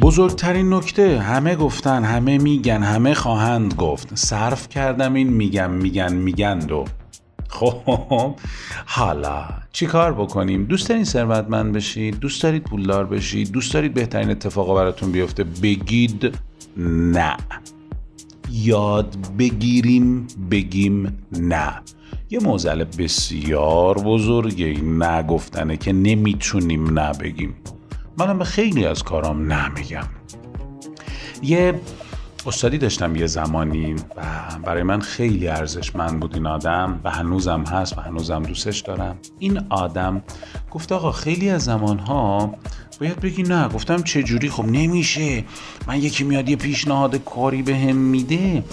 بزرگترین نکته همه گفتن همه میگن همه خواهند گفت. صرف کردم این میگم میگن میگند و خب حالا چی کار بکنیم؟ دوست دارین ثروتمند بشید؟ دوست دارید پولدار بشید؟ دوست دارید بهترین اتفاقا براتون بیفته؟ بگید نه. یاد بگیریم بگیم نه. یه موزل بسیار بزرگه نگفتنه که نمی‌تونیم نبگیم منم به خیلی از کارام نمیگم یه استادی داشتم یه زمانی و برای من خیلی ارزشمند بود این آدم و هنوزم هست و هنوزم دوستش دارم. این آدم گفت آقا خیلی از زمانها باید بگی نه گفتم چه جوری خب نمیشه. من یکی میاد یه پیشنهاد کاری به میده.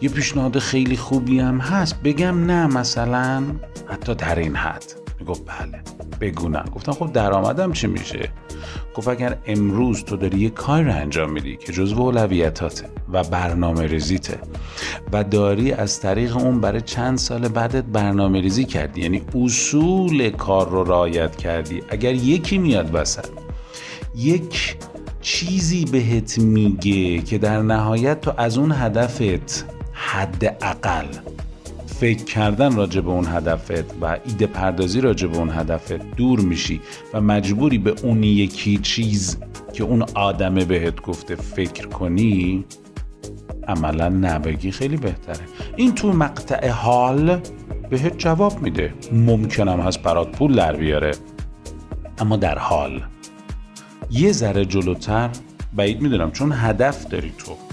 یه پیشنهاد خیلی خوبی هم هست. بگم نه مثلا حتی در این حد. می‌گفت بله بگو نه گفتم خب درآمدم چی میشه؟ گفت اگر امروز تو داری یه کار رو انجام میدی که جزو اولویتاته و برنامه ریزیته و داری از طریق اون برای چند سال بعدت برنامه ریزی کردی یعنی اصول کار رو رعایت کردی اگر یکی میاد وسط یک چیزی بهت میگه که در نهایت تو از اون هدفت حداقل فکر کردن راجع به اون هدفت و ایده پردازی راجع به اون هدفت دور میشی و مجبوری به اون یکی چیز که اون آدمه بهت گفته فکر کنی عملا نبگی خیلی بهتره. این تو مقطع حال بهت جواب میده. ممکنم هست برات پول در بیاره اما در حال. یه ذره جلوتر بعید می‌دونم چون هدف داری تو.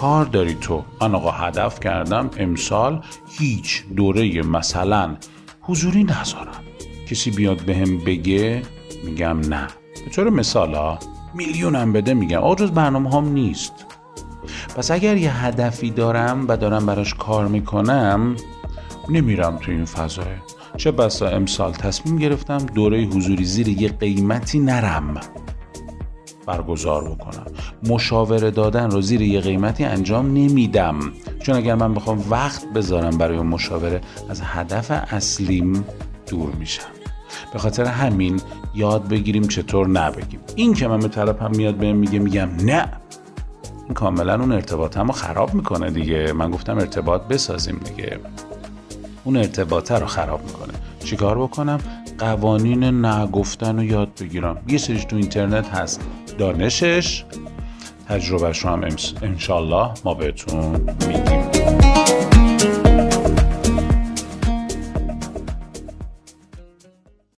کار داری تو؟ من آقا هدف کردم امسال هیچ دوره مثلا حضوری نذارم. کسی بیاد به هم بگه میگم نه. به طور مثال ها میلیونم بده میگم. آقا جز برنامه هم نیست. پس اگر یه هدفی دارم و دارم براش کار می‌کنم نمیرم تو این فضای چه بسا امسال تصمیم گرفتم دوره حضوری زیر یه قیمتی نرم. برگزار بکنم. مشاوره دادن رو زیر یه قیمتی انجام نمیدم. چون اگر من بخوام وقت بذارم برای مشاوره از هدف اصلیم دور میشم. به خاطر همین یاد بگیریم چطور نبگیم. این که من به طرف هم میاد بهم میگه میگم نه. این کاملا اون ارتباط رو خراب می‌کنه دیگه. من گفتم ارتباط بسازیم دیگه. اون ارتباطه رو خراب می‌کنه. چیکار بکنم؟ قوانین نگفتن رو یاد بگیرم. یه سریش تو اینترنت هست. دانشش. تجربهش رو هم انشالله ما بهتون میگیم